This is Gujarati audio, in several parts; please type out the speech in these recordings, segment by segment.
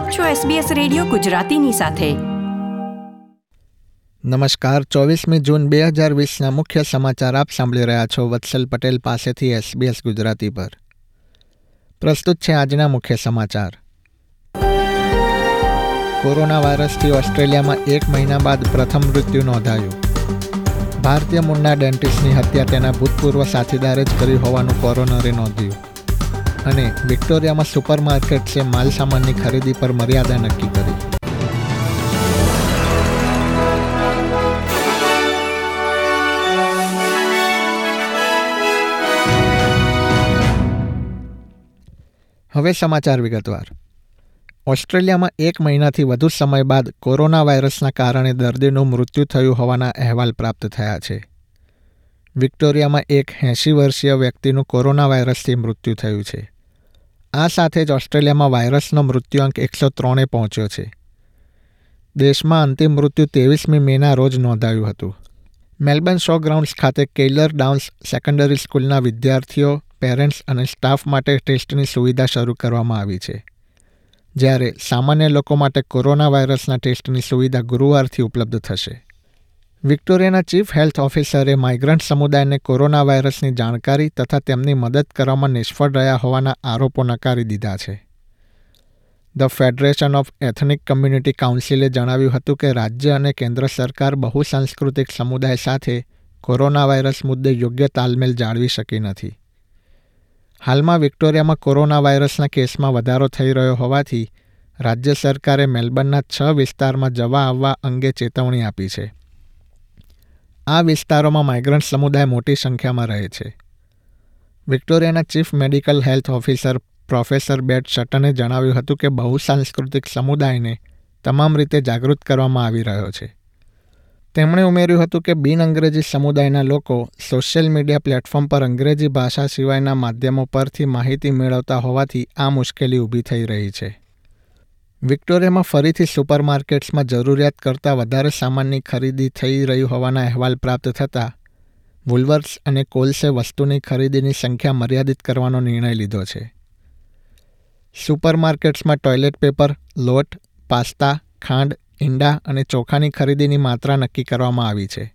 આપ છો SBS રેડિયો ગુજરાતીની સાથે. નમસ્કાર, ચોવીસમી જૂન બે હજાર વીસના મુખ્ય સમાચાર આપ સાંભળી રહ્યા છો વત્સલ પટેલ પાસેથી એસબીએસ ગુજરાતી પર. પ્રસ્તુત છે આજના મુખ્ય સમાચાર. કોરોના વાયરસથી ઓસ્ટ્રેલિયામાં એક મહિના બાદ પ્રથમ મૃત્યુ નોંધાયું. ભારતીય મૂળના ડેન્ટિસ્ટની હત્યા તેના ભૂતપૂર્વ સાથીદારે જ કરી હોવાનું કોરોનરે નોંધ્યું. અને વિક્ટોરિયામાં સુપરમાર્કેટ્સે માલસામાનની ખરીદી પર મર્યાદા નક્કી કરી. હવે સમાચાર વિગતવાર. ઓસ્ટ્રેલિયામાં એક મહિનાથી વધુ સમય બાદ કોરોના વાયરસના કારણે દર્દીનું મૃત્યુ થયું હોવાના અહેવાલ પ્રાપ્ત થયા છે. વિક્ટોરિયામાં એક એંશી વર્ષીય વ્યક્તિનું કોરોના વાયરસથી મૃત્યુ થયું છે. આ સાથે જ ઓસ્ટ્રેલિયામાં વાયરસનો મૃત્યુઆંક એકસો ત્રણે પહોંચ્યો છે. દેશમાં અંતિમ મૃત્યુ ત્રેવીસમી મેના રોજ નોંધાયું હતું. મેલબર્ન શો ગ્રાઉન્ડ્સ ખાતે કેલર ડાઉન્સ સેકન્ડરી સ્કૂલના વિદ્યાર્થીઓ, પેરેન્ટ્સ અને સ્ટાફ માટે ટેસ્ટની સુવિધા શરૂ કરવામાં આવી છે. જ્યારે સામાન્ય લોકો માટે કોરોના વાયરસના ટેસ્ટની સુવિધા ગુરુવારથી ઉપલબ્ધ થશે. વિક્ટોરિયાના ચીફ હેલ્થ ઓફિસરે માઇગ્રન્ટ સમુદાયને કોરોના વાયરસની જાણકારી તથા તેમની મદદ કરવામાં નિષ્ફળ રહ્યા હોવાના આરોપો નકારી દીધા છે. The federation of ethnic community કાઉન્સિલે જણાવ્યું હતું કે રાજ્ય અને કેન્દ્ર સરકાર બહુસાંસ્કૃતિક સમુદાય સાથે કોરોના વાયરસ મુદ્દે યોગ્ય તાલમેલ જાળવી શકી નથી. હાલમાં વિક્ટોરિયામાં કોરોના વાયરસના કેસમાં વધારો થઈ રહ્યો હોવાથી રાજ્ય સરકારે મેલબર્નના છ વિસ્તારમાં જવા આવવા અંગે ચેતવણી આપી છે. આ વિસ્તારોમાં માઇગ્રન્ટ સમુદાય મોટી સંખ્યામાં રહે છે. વિક્ટોરિયાના chief medical health officer professor Brett શટને જણાવ્યું હતું કે બહુસાંસ્કૃતિક સમુદાયને તમામ રીતે જાગૃત કરવામાં આવી રહ્યો છે. તેમણે ઉમેર્યું હતું કે બિન અંગ્રેજી સમુદાયના લોકો સોશિયલ મીડિયા પ્લેટફોર્મ પર અંગ્રેજી ભાષા સિવાયના માધ્યમો પરથી માહિતી મેળવતા હોવાથી આ મુશ્કેલી ઊભી થઈ રહી છે. વિક્ટોરિયામાં ફરીથી સુપરમાર્કેટ્સમાં જરૂરિયાત કરતાં વધારે સામાનની ખરીદી થઈ રહી હોવાના અહેવાલ પ્રાપ્ત થતાં, વુલવર્સ અને કોલ્સે વસ્તુની ખરીદીની સંખ્યા મર્યાદિત કરવાનો નિર્ણય લીધો છે. સુપરમાર્કેટ્સમાં ટોયલેટ પેપર, લોટ, પાસ્તા, ખાંડ, ઈંડા અને ચોખાની ખરીદીની માત્રા નક્કી કરવામાં આવી છે.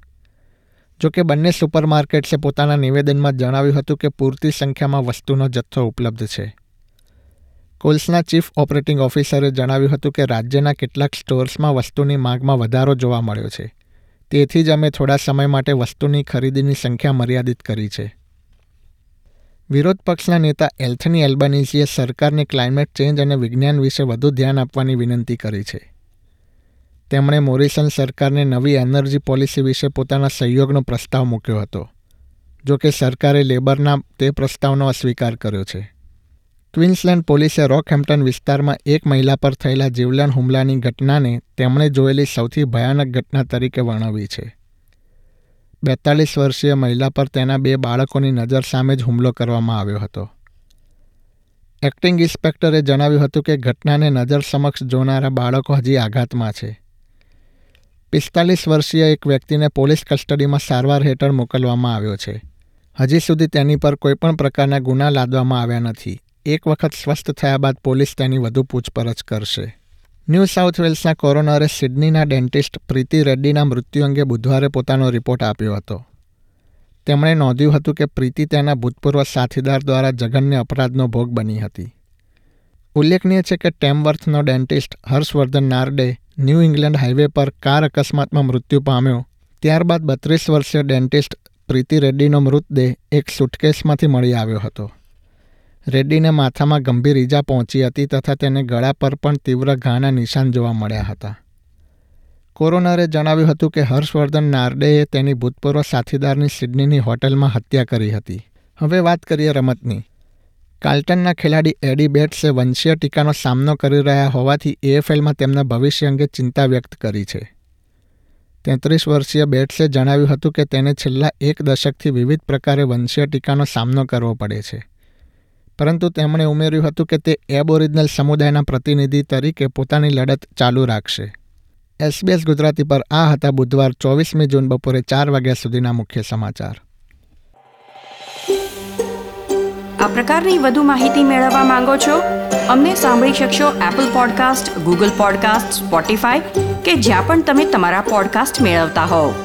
જો કે બંને સુપરમાર્કેટ્સે પોતાના નિવેદનમાં જણાવ્યું હતું કે પૂરતી સંખ્યામાં વસ્તુનો જથ્થો ઉપલબ્ધ છે. કોલ્સના ચીફ ઓપરેટિંગ ઓફિસરે જણાવ્યું હતું કે રાજ્યના કેટલાક સ્ટોર્સમાં વસ્તુની માંગમાં વધારો જોવા મળ્યો છે. તેથી જ અમે થોડા સમય માટે વસ્તુની ખરીદીની સંખ્યા મર્યાદિત કરી છે. વિરોધ પક્ષના નેતા એલ્થની એલ્બનીઝીએ સરકારને ક્લાઇમેટ ચેન્જ અને વિજ્ઞાન વિશે વધુ ધ્યાન આપવાની વિનંતી કરી છે. તેમણે મોરિસન સરકારને નવી એનર્જી પોલિસી વિશે પોતાના સહયોગનો પ્રસ્તાવ મૂક્યો હતો. જો કે સરકારે લેબરના તે પ્રસ્તાવનો અસ્વીકાર કર્યો છે. ક્વીન્સલેન્ડ પોલીસે રોકહેમ્પ્ટન વિસ્તારમાં એક મહિલા પર થયેલા જીવલેણ હુમલાની ઘટનાને તેમણે જોયેલી સૌથી ભયાનક ઘટના તરીકે વર્ણવી છે. બેતાલીસ વર્ષીય મહિલા પર તેના બે બાળકોની નજર સામે જ હુમલો કરવામાં આવ્યો હતો. એક્ટિંગ ઇન્સ્પેક્ટરે જણાવ્યું હતું કે ઘટનાને નજર સમક્ષ જોનારા બાળકો હજી આઘાતમાં છે. પિસ્તાલીસ વર્ષીય એક વ્યક્તિને પોલીસ કસ્ટડીમાં સારવાર હેઠળ મોકલવામાં આવ્યો છે. હજી સુધી તેની પર કોઈપણ પ્રકારના ગુના લાદવામાં આવ્યા નથી. એક વખત સ્વસ્થ થયા બાદ પોલીસ તેની વધુ પૂછપરછ કરશે. ન્યૂ સાઉથ વેલ્સના કોરોનરે સિડનીના ડેન્ટિસ્ટ પ્રીતિ રેડ્ડીના મૃત્યુ અંગે બુધવારે પોતાનો રિપોર્ટ આપ્યો હતો. તેમણે નોંધ્યું હતું કે પ્રીતિ તેના ભૂતપૂર્વ સાથીદાર દ્વારા જઘન્ય અપરાધનો ભોગ બની હતી. ઉલ્લેખનીય છે કે ટેમવર્થનો dentist Harshvardhan Narde New England highway પર કાર અકસ્માતમાં મૃત્યુ પામ્યો. ત્યારબાદ બત્રીસ વર્ષીય ડેન્ટિસ્ટ પ્રીતિ રેડ્ડીનો મૃતદેહ એક સુટકેસમાંથી મળી આવ્યો હતો. રેડ્ડીને માથામાં ગંભીર ઈજા પહોંચી હતી તથા તેને ગળા પર પણ તીવ્ર ઘાના નિશાન જોવા મળ્યા હતા. કોરોનરે જણાવ્યું હતું કે હર્ષવર્ધન નાર્ડેએ તેની ભૂતપૂર્વ સાથીદારની સિડનીની હોટલમાં હત્યા કરી હતી. હવે વાત કરીએ રમતની. કાર્લ્ટનના ખેલાડી એડી બેટ્સે વંશીય ટીકાનો સામનો કરી રહ્યા હોવાથી એએફએલમાં તેમના ભવિષ્ય અંગે ચિંતા વ્યક્ત કરી છે. તેત્રીસ વર્ષીય બેટ્સે જણાવ્યું હતું કે તેને છેલ્લા એક દશકથી વિવિધ પ્રકારે વંશીય ટીકાનો સામનો કરવો પડે છે. પરંતુ તેમણે ઉમેર્યું હતું કે તે એબઓરિજિનલ સમુદાયના પ્રતિનિધિ તરીકે પોતાની લડત ચાલુ રાખશે. એસબીએસ ગુજરાતી પર આ હતા બુધવાર ચોવીસમી જૂન બપોરે ચાર વાગ્યા સુધીના મુખ્ય સમાચાર. આ પ્રકારની વધુ માહિતી મેળવવા માંગો છો? અમને સાંભળી શકશો Apple podcast Google podcast Spotify કે જ્યાં પણ તમે તમારા પોડકાસ્ટ મેળવતા હોવ.